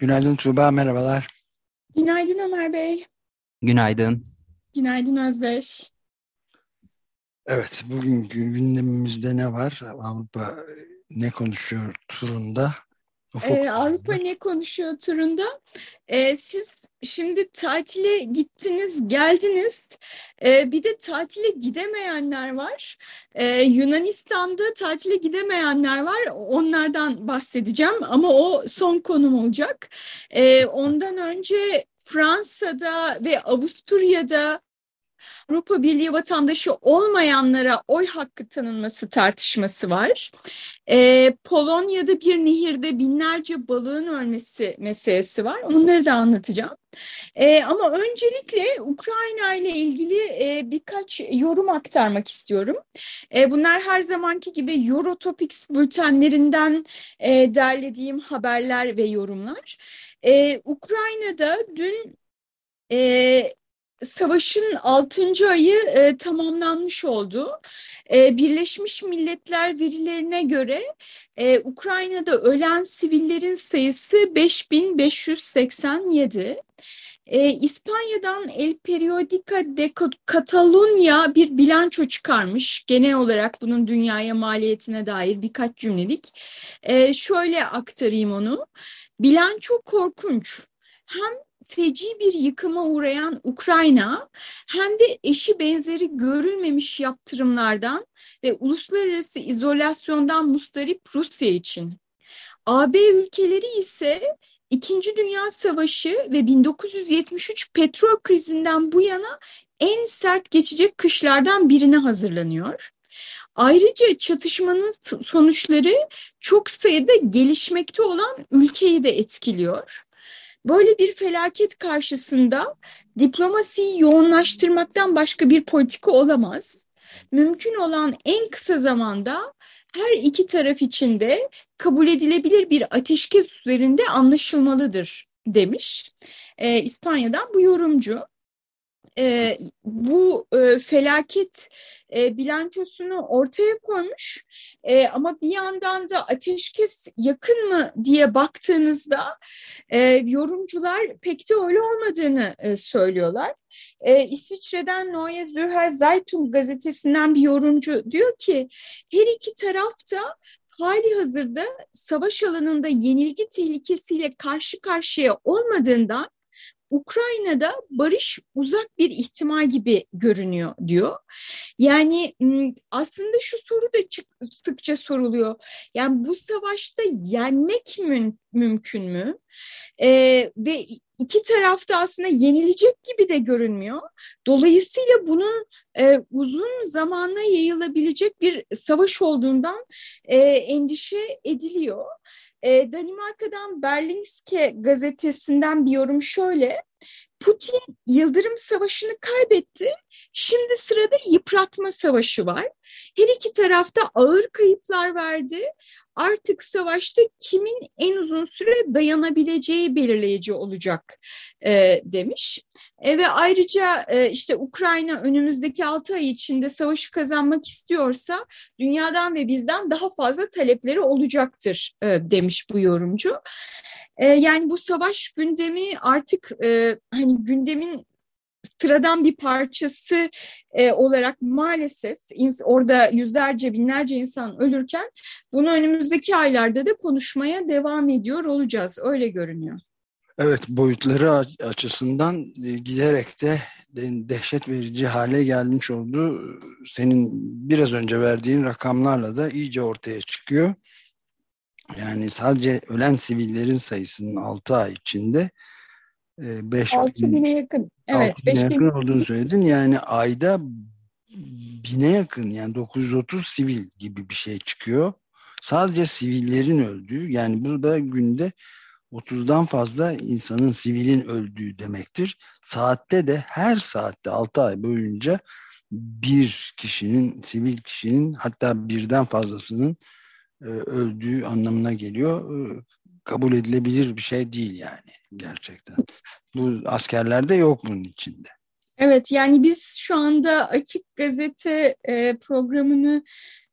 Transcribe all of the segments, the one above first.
Günaydın Tuğba, merhabalar. Günaydın Ömer Bey. Günaydın. Günaydın Özdeş. Evet, bugünkü gündemimizde ne var? Avrupa ne konuşuyor turunda? Ee, Avrupa ne konuşuyor turunda? Ee, siz şimdi tatile gittiniz, geldiniz. Ee, bir de tatile gidemeyenler var. Ee, Yunanistan'da tatile gidemeyenler var. Onlardan bahsedeceğim ama o son konum olacak. Ee, ondan önce Fransa'da ve Avusturya'da Avrupa Birliği vatandaşı olmayanlara oy hakkı tanınması tartışması var. Ee, Polonya'da bir nehirde binlerce balığın ölmesi meselesi var. Onları da anlatacağım. Ee, ama öncelikle Ukrayna ile ilgili e, birkaç yorum aktarmak istiyorum. E, bunlar her zamanki gibi Eurotopics bültenlerinden e, derlediğim haberler ve yorumlar. E, Ukrayna'da dün e, savaşın 6. ayı e, tamamlanmış oldu. E, Birleşmiş Milletler verilerine göre e, Ukrayna'da ölen sivillerin sayısı 5587. E, İspanya'dan El Periodica de Catalunya bir bilanço çıkarmış. Genel olarak bunun dünyaya maliyetine dair birkaç cümlelik. E, şöyle aktarayım onu. Bilanço korkunç. Hem feci bir yıkıma uğrayan Ukrayna hem de eşi benzeri görülmemiş yaptırımlardan ve uluslararası izolasyondan mustarip Rusya için. AB ülkeleri ise İkinci Dünya Savaşı ve 1973 petrol krizinden bu yana en sert geçecek kışlardan birine hazırlanıyor. Ayrıca çatışmanın sonuçları çok sayıda gelişmekte olan ülkeyi de etkiliyor. Böyle bir felaket karşısında diplomasiyi yoğunlaştırmaktan başka bir politika olamaz. Mümkün olan en kısa zamanda her iki taraf için de kabul edilebilir bir ateşkes üzerinde anlaşılmalıdır demiş. Ee, İspanya'dan bu yorumcu e, bu e, felaket e, bilançosunu ortaya koymuş e, ama bir yandan da ateşkes yakın mı diye baktığınızda e, yorumcular pek de öyle olmadığını e, söylüyorlar. E, İsviçre'den Neue Zürcher Zeitung gazetesinden bir yorumcu diyor ki her iki tarafta hali hazırda savaş alanında yenilgi tehlikesiyle karşı karşıya olmadığından Ukrayna'da barış uzak bir ihtimal gibi görünüyor diyor. Yani aslında şu soru da sıkça soruluyor. Yani bu savaşta yenmek mü mümkün mü? Ee, ve iki tarafta aslında yenilecek gibi de görünmüyor. Dolayısıyla bunun e, uzun zamana yayılabilecek bir savaş olduğundan e, endişe ediliyor. E, Danimarka'dan Berlingske gazetesinden bir yorum şöyle. Putin Yıldırım Savaşı'nı kaybetti. Şimdi sırada yıpratma savaşı var. Her iki tarafta ağır kayıplar verdi. Artık savaşta kimin en uzun süre dayanabileceği belirleyici olacak e, demiş. E, ve ayrıca e, işte Ukrayna önümüzdeki altı ay içinde savaşı kazanmak istiyorsa dünyadan ve bizden daha fazla talepleri olacaktır e, demiş bu yorumcu. E, yani bu savaş gündemi artık e, hani gündemin sıradan bir parçası e, olarak maalesef orada yüzlerce binlerce insan ölürken bunu önümüzdeki aylarda da konuşmaya devam ediyor olacağız. Öyle görünüyor. Evet boyutları açısından e, giderek de dehşet verici hale gelmiş oldu. Senin biraz önce verdiğin rakamlarla da iyice ortaya çıkıyor. Yani sadece ölen sivillerin sayısının 6 ay içinde 5 6 bine yakın. Evet, 6 bine yakın bin... olduğunu söyledin. Yani ayda bine yakın yani 930 sivil gibi bir şey çıkıyor. Sadece sivillerin öldüğü yani burada günde 30'dan fazla insanın sivilin öldüğü demektir. Saatte de her saatte 6 ay boyunca bir kişinin, sivil kişinin hatta birden fazlasının e, öldüğü anlamına geliyor. Kabul edilebilir bir şey değil yani gerçekten. Bu askerlerde yok bunun içinde. Evet yani biz şu anda açık gazete e, programını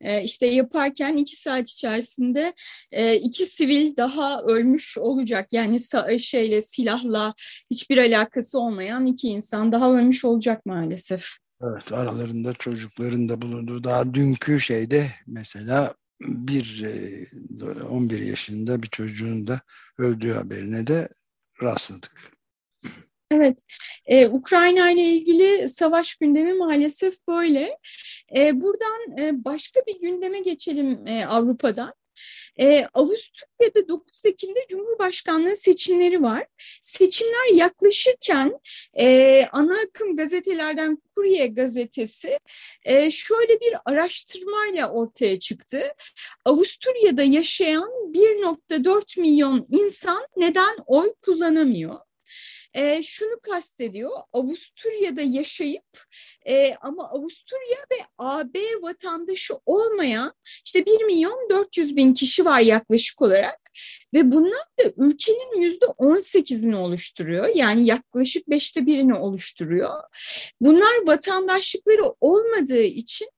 e, işte yaparken iki saat içerisinde e, iki sivil daha ölmüş olacak. Yani şeyle silahla hiçbir alakası olmayan iki insan daha ölmüş olacak maalesef. Evet aralarında çocukların da bulunduğu daha dünkü şeyde mesela bir 11 yaşında bir çocuğun da öldüğü haberine de rastladık. Evet, ee, Ukrayna ile ilgili savaş gündemi maalesef böyle. Ee, buradan e, başka bir gündeme geçelim e, Avrupa'dan. Ee, Avusturya'da 9 Ekim'de Cumhurbaşkanlığı seçimleri var. Seçimler yaklaşırken e, ana akım gazetelerden Kurye gazetesi e, şöyle bir araştırmayla ortaya çıktı. Avusturya'da yaşayan 1.4 milyon insan neden oy kullanamıyor? E, şunu kastediyor. Avusturya'da yaşayıp e, ama Avusturya ve AB vatandaşı olmayan işte 1 milyon 400 bin kişi var yaklaşık olarak ve bunlar da ülkenin yüzde 18'ini oluşturuyor. Yani yaklaşık beşte birini oluşturuyor. Bunlar vatandaşlıkları olmadığı için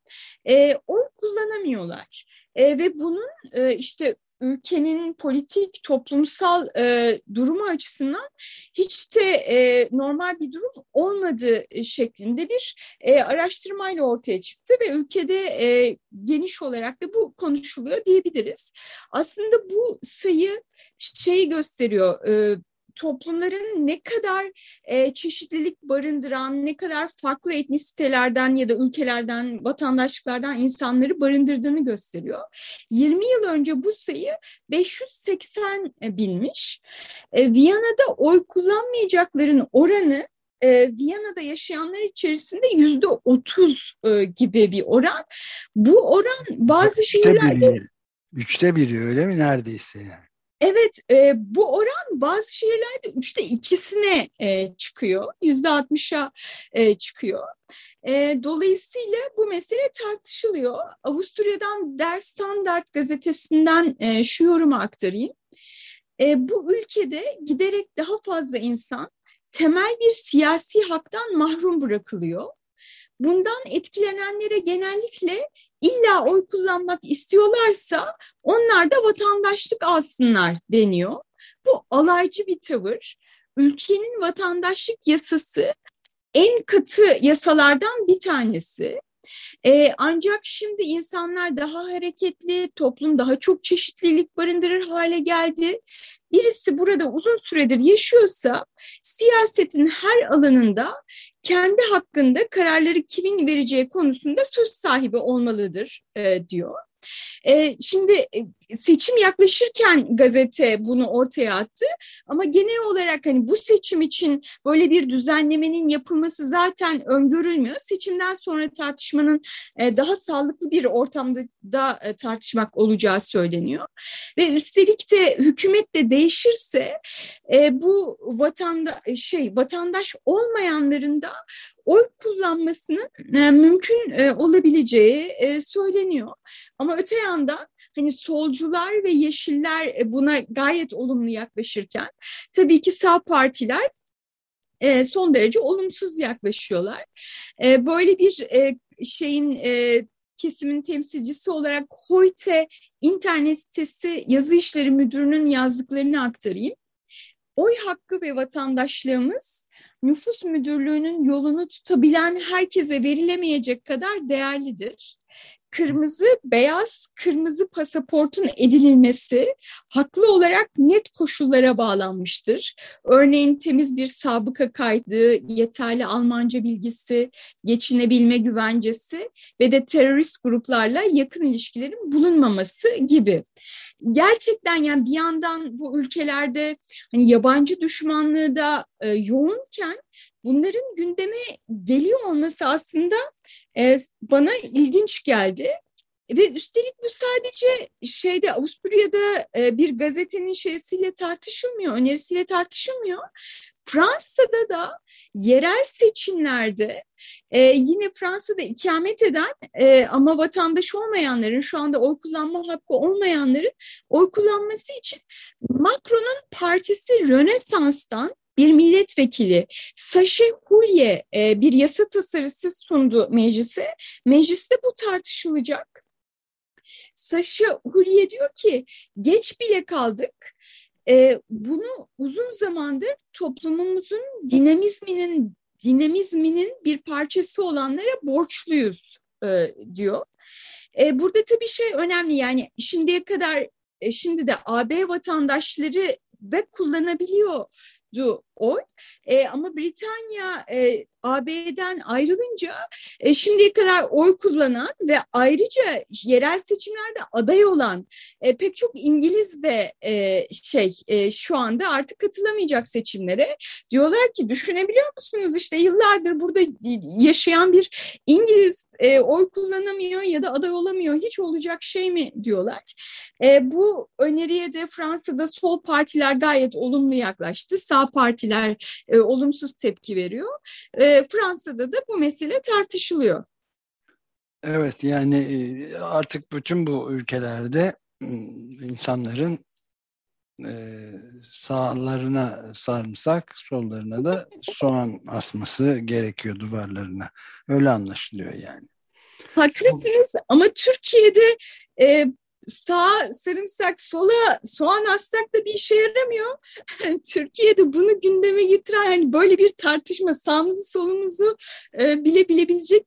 e, oy kullanamıyorlar. E, ve bunun e, işte ülkenin politik, toplumsal e, durumu açısından hiç de e, normal bir durum olmadığı şeklinde bir e, araştırmayla ortaya çıktı ve ülkede e, geniş olarak da bu konuşuluyor diyebiliriz. Aslında bu sayı şeyi gösteriyor, e, toplumların ne kadar e, çeşitlilik barındıran, ne kadar farklı etnisitelerden ya da ülkelerden, vatandaşlıklardan insanları barındırdığını gösteriyor. 20 yıl önce bu sayı 580 binmiş. E, Viyana'da oy kullanmayacakların oranı e, Viyana'da yaşayanlar içerisinde yüzde otuz e, gibi bir oran. Bu oran bazı üçte şehirlerde... Biri, üçte biri öyle mi neredeyse yani? Evet, e, bu oran bazı şehirlerde üçte ikisine e, çıkıyor, yüzde altmışa e, çıkıyor. E, dolayısıyla bu mesele tartışılıyor. Avusturya'dan Der Standard gazetesinden e, şu yorumu aktarayım. E, bu ülkede giderek daha fazla insan temel bir siyasi haktan mahrum bırakılıyor. Bundan etkilenenlere genellikle illa oy kullanmak istiyorlarsa onlar da vatandaşlık alsınlar deniyor. Bu alaycı bir tavır. Ülkenin vatandaşlık yasası en katı yasalardan bir tanesi. Ee, ancak şimdi insanlar daha hareketli, toplum daha çok çeşitlilik barındırır hale geldi. Birisi burada uzun süredir yaşıyorsa siyasetin her alanında kendi hakkında kararları kimin vereceği konusunda söz sahibi olmalıdır e, diyor. E, şimdi e, seçim yaklaşırken gazete bunu ortaya attı ama genel olarak hani bu seçim için böyle bir düzenlemenin yapılması zaten öngörülmüyor. Seçimden sonra tartışmanın e, daha sağlıklı bir ortamda da e, tartışmak olacağı söyleniyor. Ve üstelik de hükümet de değişirse e, bu vatanda şey vatandaş olmayanların da oy kullanmasının mümkün olabileceği söyleniyor. Ama öte yandan hani solcular ve yeşiller e, buna gayet olumlu yaklaşırken tabii ki sağ partiler e, son derece olumsuz yaklaşıyorlar. E, böyle bir şeyin kesimin temsilcisi olarak Hoyte internet sitesi yazı işleri müdürünün yazdıklarını aktarayım. Oy hakkı ve vatandaşlığımız nüfus müdürlüğünün yolunu tutabilen herkese verilemeyecek kadar değerlidir kırmızı beyaz kırmızı pasaportun edinilmesi haklı olarak net koşullara bağlanmıştır. Örneğin temiz bir sabıka kaydı, yeterli Almanca bilgisi, geçinebilme güvencesi ve de terörist gruplarla yakın ilişkilerin bulunmaması gibi. Gerçekten yani bir yandan bu ülkelerde hani yabancı düşmanlığı da e, yoğunken bunların gündeme geliyor olması aslında e, bana ilginç geldi. ve üstelik bu sadece şeyde Avusturya'da e, bir gazetenin şeysiyle tartışılmıyor, önerisiyle tartışılmıyor. Fransa'da da yerel seçimlerde e, yine Fransa'da ikamet eden e, ama vatandaş olmayanların şu anda oy kullanma hakkı olmayanların oy kullanması için Macron'un partisi Rönesans'tan bir milletvekili Saşe Hulye e, bir yasa tasarısı sundu meclise. Mecliste bu tartışılacak. Saşe Hulye diyor ki geç bile kaldık. E, bunu uzun zamandır toplumumuzun dinamizminin dinamizminin bir parçası olanlara borçluyuz e, diyor. E, burada tabii şey önemli yani şimdiye kadar e, şimdi de AB vatandaşları da kullanabiliyordu oy. E, ama Britanya e, AB'den ayrılınca e, şimdiye kadar oy kullanan ve ayrıca yerel seçimlerde aday olan e, pek çok İngiliz de e, şey e, şu anda artık katılamayacak seçimlere. Diyorlar ki düşünebiliyor musunuz işte yıllardır burada yaşayan bir İngiliz e, oy kullanamıyor ya da aday olamıyor hiç olacak şey mi diyorlar. E, bu öneriye de Fransa'da sol partiler gayet olumlu yaklaştı. Sağ partiler e, olumsuz tepki veriyor. E, Fransa'da da bu mesele tartışılıyor. Evet yani e, artık bütün bu ülkelerde insanların e, sağlarına sarımsak, sollarına da soğan asması gerekiyor duvarlarına. Öyle anlaşılıyor yani. Haklısınız ama Türkiye'de e, sağ sarımsak, sola soğan assak da bir işe yaramıyor. Türkiye'de bunu gündeme getiren hani böyle bir tartışma sağımızı solumuzu e, bile bilebilecek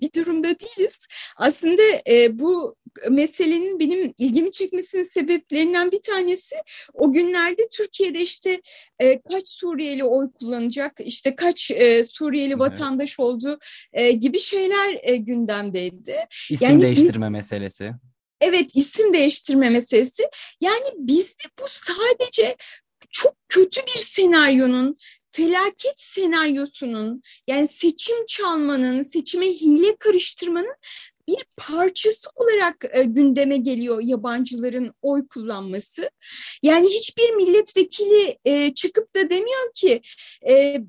bir durumda değiliz. Aslında e, bu meselenin benim ilgimi çekmesinin sebeplerinden bir tanesi o günlerde Türkiye'de işte e, kaç Suriyeli oy kullanacak, işte kaç e, Suriyeli vatandaş olduğu e, gibi şeyler e, gündemdeydi. İsim yani değiştirme biz, meselesi. Evet isim değiştirme meselesi. Yani bizde bu sadece çok kötü bir senaryonun felaket senaryosunun yani seçim çalmanın, seçime hile karıştırmanın bir parçası olarak e, gündeme geliyor yabancıların oy kullanması. Yani hiçbir milletvekili e, çıkıp da demiyor ki e,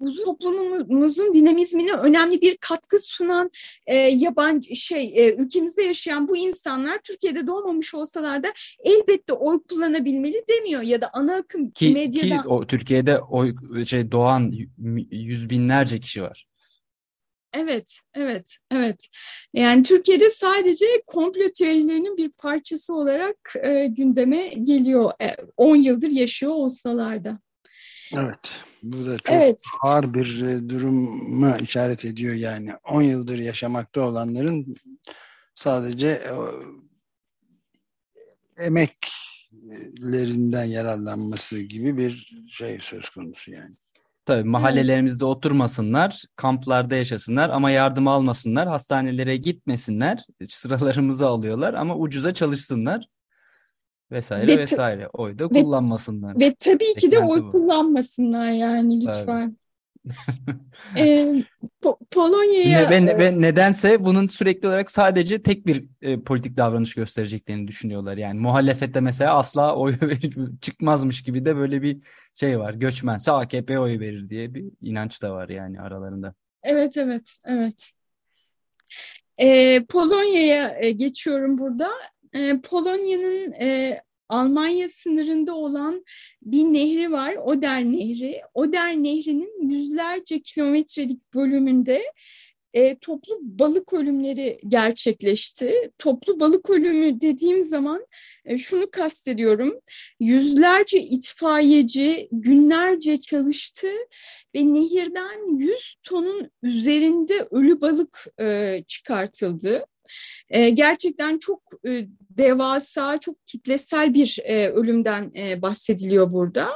uzun toplumumuzun dinamizmine önemli bir katkı sunan e, yabancı şey e, ülkemizde yaşayan bu insanlar Türkiye'de doğmamış olsalar da elbette oy kullanabilmeli demiyor ya da ana akım ki, medyadan ki o Türkiye'de oy şey doğan yüz binlerce kişi var. Evet, evet, evet. Yani Türkiye'de sadece komplo teorilerinin bir parçası olarak e, gündeme geliyor. 10 e, yıldır yaşıyor olsalar da. Evet. Bu da çok evet. ağır bir e, duruma işaret ediyor yani. 10 yıldır yaşamakta olanların sadece e, emeklerinden yararlanması gibi bir şey söz konusu yani. Tabii mahallelerimizde oturmasınlar, kamplarda yaşasınlar ama yardım almasınlar, hastanelere gitmesinler, sıralarımızı alıyorlar ama ucuza çalışsınlar vesaire ve vesaire. Oy da kullanmasınlar. Ve tabii ki de oy bu. kullanmasınlar yani lütfen. ee, po Polonya'ya... Ve, ve nedense bunun sürekli olarak sadece tek bir e, politik davranış göstereceklerini düşünüyorlar. Yani muhalefette mesela asla oy çıkmazmış gibi de böyle bir şey var. Göçmense AKP oy verir diye bir inanç da var yani aralarında. Evet, evet, evet. Ee, Polonya'ya e, geçiyorum burada. Ee, Polonya'nın e, Almanya sınırında olan bir nehri var, Oder Nehri. Oder Nehri'nin yüzlerce kilometrelik bölümünde e, toplu balık ölümleri gerçekleşti. Toplu balık ölümü dediğim zaman e, şunu kastediyorum. Yüzlerce itfaiyeci günlerce çalıştı ve nehirden 100 tonun üzerinde ölü balık e, çıkartıldı. E, gerçekten çok e, devasa, çok kitlesel bir e, ölümden e, bahsediliyor burada.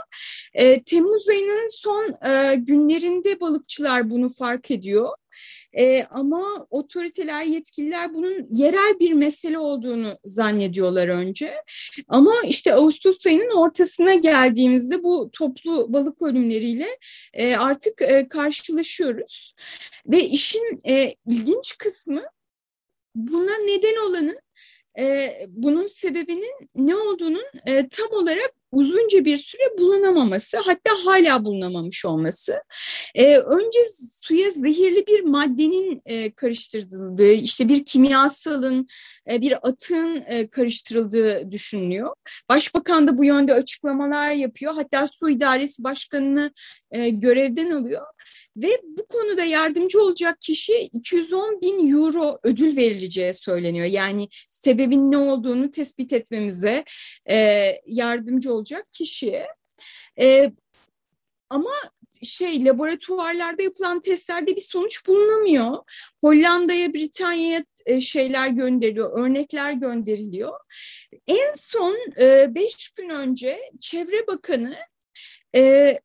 E, Temmuz ayının son e, günlerinde balıkçılar bunu fark ediyor. E, ama otoriteler, yetkililer bunun yerel bir mesele olduğunu zannediyorlar önce. Ama işte Ağustos ayının ortasına geldiğimizde bu toplu balık ölümleriyle e, artık e, karşılaşıyoruz. Ve işin e, ilginç kısmı buna neden olanın e, bunun sebebinin ne olduğunun e, tam olarak uzunca bir süre bulunamaması hatta hala bulunamamış olması. E, önce suya zehirli bir maddenin e, karıştırıldığı işte bir kimyasalın e, bir atığın e, karıştırıldığı düşünülüyor. Başbakan da bu yönde açıklamalar yapıyor hatta su idaresi başkanını e, görevden alıyor. Ve bu konuda yardımcı olacak kişi 210 bin euro ödül verileceği söyleniyor. Yani sebebin ne olduğunu tespit etmemize e, yardımcı olacak kişiye. E, ama şey laboratuvarlarda yapılan testlerde bir sonuç bulunamıyor. Hollanda'ya, Britanya'ya e, şeyler gönderiliyor, örnekler gönderiliyor. En son e, beş gün önce Çevre Bakanı e,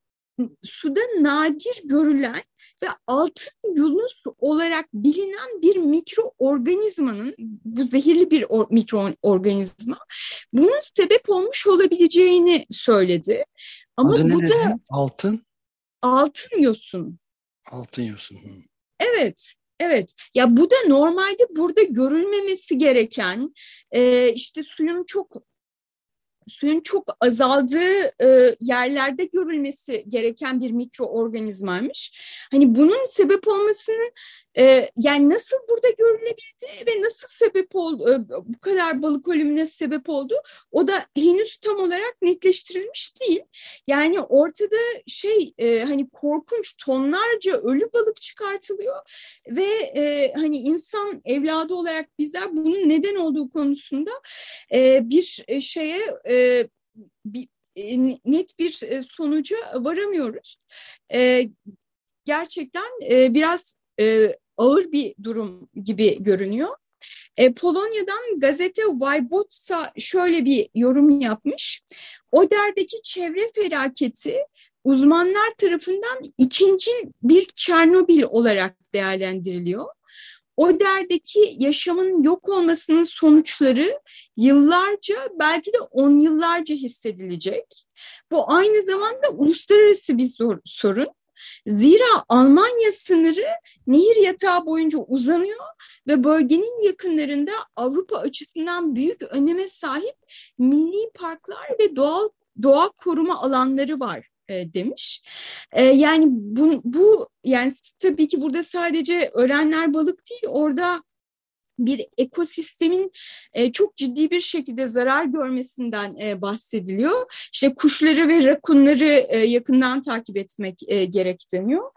suda nadir görülen ve altın yunus olarak bilinen bir mikroorganizmanın bu zehirli bir or, mikroorganizma bunun sebep olmuş olabileceğini söyledi. Ama Adı bu ne da dedin? Altın? altın yosun. Altın yosun. Evet. Evet ya bu da normalde burada görülmemesi gereken e, işte suyun çok suyun çok azaldığı e, yerlerde görülmesi gereken bir mikroorganizmaymış. Hani bunun sebep olmasının e, yani nasıl burada görülebildi ve nasıl sebep oldu e, bu kadar balık ölümüne sebep oldu o da henüz tam olarak netleştirilmiş değil. Yani ortada şey e, hani korkunç tonlarca ölü balık çıkartılıyor ve e, hani insan evladı olarak bizler bunun neden olduğu konusunda e, bir şeye e, bir, e, net bir e, sonuca varamıyoruz. E, gerçekten e, biraz e, ağır bir durum gibi görünüyor. E, Polonya'dan gazete Wybotsa şöyle bir yorum yapmış. Oder'deki çevre felaketi uzmanlar tarafından ikinci bir Çernobil olarak değerlendiriliyor. Oder'deki yaşamın yok olmasının sonuçları yıllarca belki de on yıllarca hissedilecek. Bu aynı zamanda uluslararası bir sorun. Zira Almanya sınırı nehir yatağı boyunca uzanıyor ve bölgenin yakınlarında Avrupa açısından büyük öneme sahip milli parklar ve doğal doğa koruma alanları var e, demiş. E, yani bu, bu yani tabii ki burada sadece ölenler balık değil orada bir ekosistemin e, çok ciddi bir şekilde zarar görmesinden e, bahsediliyor. İşte kuşları ve rakunları e, yakından takip etmek e, gerek deniyor.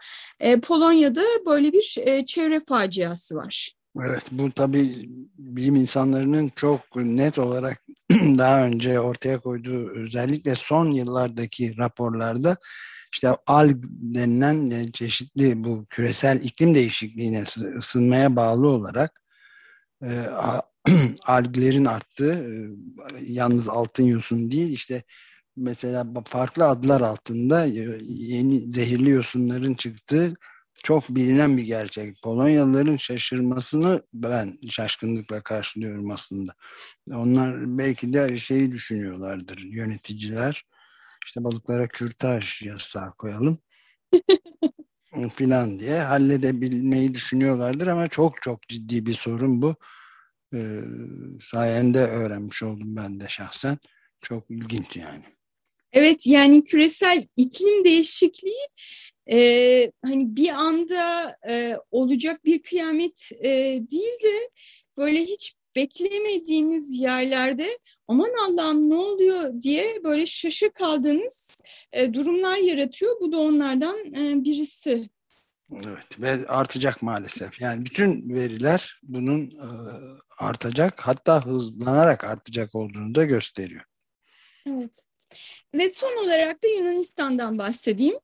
Polonya'da böyle bir çevre faciası var. Evet bu tabii bilim insanlarının çok net olarak daha önce ortaya koyduğu özellikle son yıllardaki raporlarda işte alg denilen çeşitli bu küresel iklim değişikliğine ısınmaya bağlı olarak e, alglerin arttığı e, yalnız altın yosun değil işte mesela farklı adlar altında yeni zehirli yosunların çıktığı çok bilinen bir gerçek. Polonyalıların şaşırmasını ben şaşkınlıkla karşılıyorum aslında. Onlar belki de şeyi düşünüyorlardır yöneticiler. İşte balıklara kürtaj yasağı koyalım filan diye halledebilmeyi düşünüyorlardır ama çok çok ciddi bir sorun bu. Ee, sayende öğrenmiş oldum ben de şahsen. Çok ilginç yani. Evet yani küresel iklim değişikliği e, hani bir anda e, olacak bir kıyamet e, değil de böyle hiç beklemediğiniz yerlerde aman Allah'ım ne oluyor diye böyle şaşı kaldığınız e, durumlar yaratıyor. Bu da onlardan e, birisi. Evet ve artacak maalesef. Yani bütün veriler bunun e, artacak hatta hızlanarak artacak olduğunu da gösteriyor. Evet. Ve son olarak da Yunanistan'dan bahsedeyim.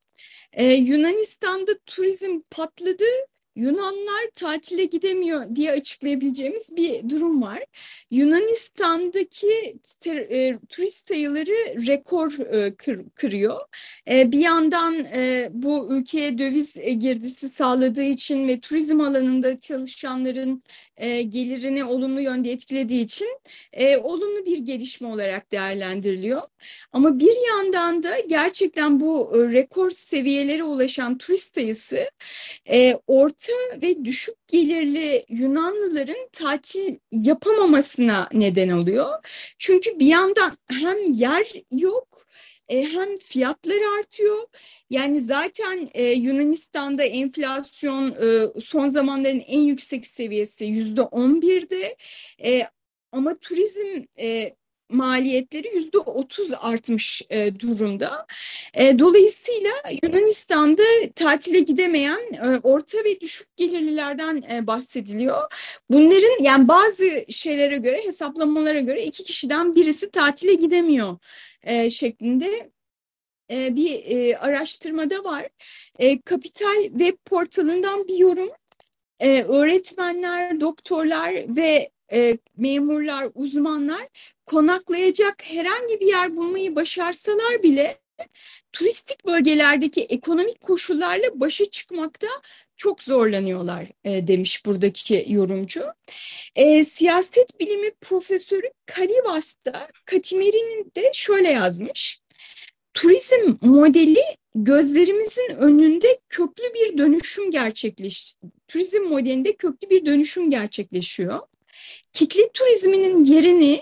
Ee, Yunanistan'da turizm patladı Yunanlar tatile gidemiyor diye açıklayabileceğimiz bir durum var. Yunanistan'daki ter, e, turist sayıları rekor e, kır, kırıyor. E, bir yandan e, bu ülkeye döviz e, girdisi sağladığı için ve turizm alanında çalışanların e, gelirini olumlu yönde etkilediği için e, olumlu bir gelişme olarak değerlendiriliyor. Ama bir yandan da gerçekten bu e, rekor seviyelere ulaşan turist sayısı e, orta orta ve düşük gelirli Yunanlıların tatil yapamamasına neden oluyor. Çünkü bir yandan hem yer yok e, hem fiyatlar artıyor. Yani zaten e, Yunanistan'da enflasyon e, son zamanların en yüksek seviyesi yüzde on birde. Ama turizm maliyetleri yüzde otuz artmış e, durumda. E, dolayısıyla Yunanistan'da tatile gidemeyen e, orta ve düşük gelirlilerden e, bahsediliyor. Bunların yani bazı şeylere göre hesaplamalara göre iki kişiden birisi tatile gidemiyor e, şeklinde e, bir e, araştırmada var. E, Kapital web portalından bir yorum. E, öğretmenler, doktorlar ve e, memurlar, uzmanlar konaklayacak herhangi bir yer bulmayı başarsalar bile turistik bölgelerdeki ekonomik koşullarla başa çıkmakta çok zorlanıyorlar e, demiş buradaki yorumcu. E, siyaset bilimi profesörü Kalivas da Katimeri'nin de şöyle yazmış. Turizm modeli gözlerimizin önünde köklü bir dönüşüm gerçekleş. Turizm modelinde köklü bir dönüşüm gerçekleşiyor. Kitle turizminin yerini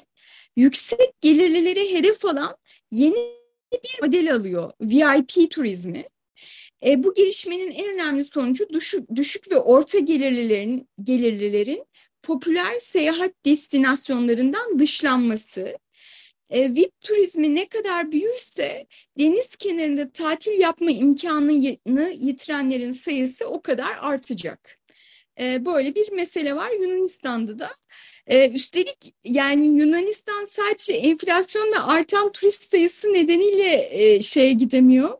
yüksek gelirlileri hedef alan yeni bir model alıyor. VIP turizmi. E, bu gelişmenin en önemli sonucu düşük, düşük ve orta gelirlilerin gelirlilerin popüler seyahat destinasyonlarından dışlanması. E, VIP turizmi ne kadar büyürse deniz kenarında tatil yapma imkanını yitirenlerin sayısı o kadar artacak. E, böyle bir mesele var Yunanistan'da da. E, üstelik yani Yunanistan sadece enflasyon ve artan turist sayısı nedeniyle e, şeye gidemiyor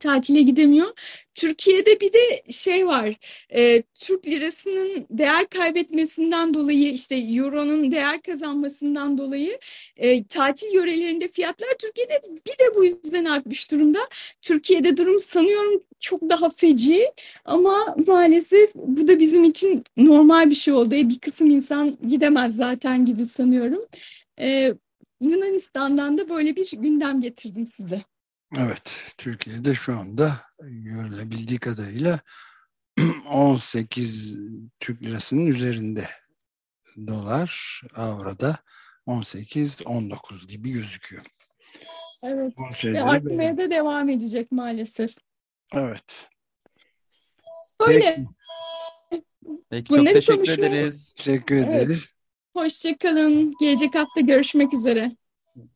tatile gidemiyor. Türkiye'de bir de şey var, e, Türk lirasının değer kaybetmesinden dolayı işte euronun değer kazanmasından dolayı e, tatil yörelerinde fiyatlar Türkiye'de bir de bu yüzden artmış durumda. Türkiye'de durum sanıyorum çok daha feci ama maalesef bu da bizim için normal bir şey oldu. E, bir kısım insan gidemez zaten gibi sanıyorum. E, Yunanistan'dan da böyle bir gündem getirdim size. Evet, Türkiye'de şu anda görülebildiği kadarıyla 18 Türk lirasının üzerinde dolar, avroda 18-19 gibi gözüküyor. Evet, ve artmaya da devam edecek maalesef. Evet. Böyle. Peki, Peki çok teşekkür konuşmaya... ederiz. Teşekkür ederiz. Evet. Hoşçakalın. Gelecek hafta görüşmek üzere.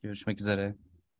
Görüşmek üzere.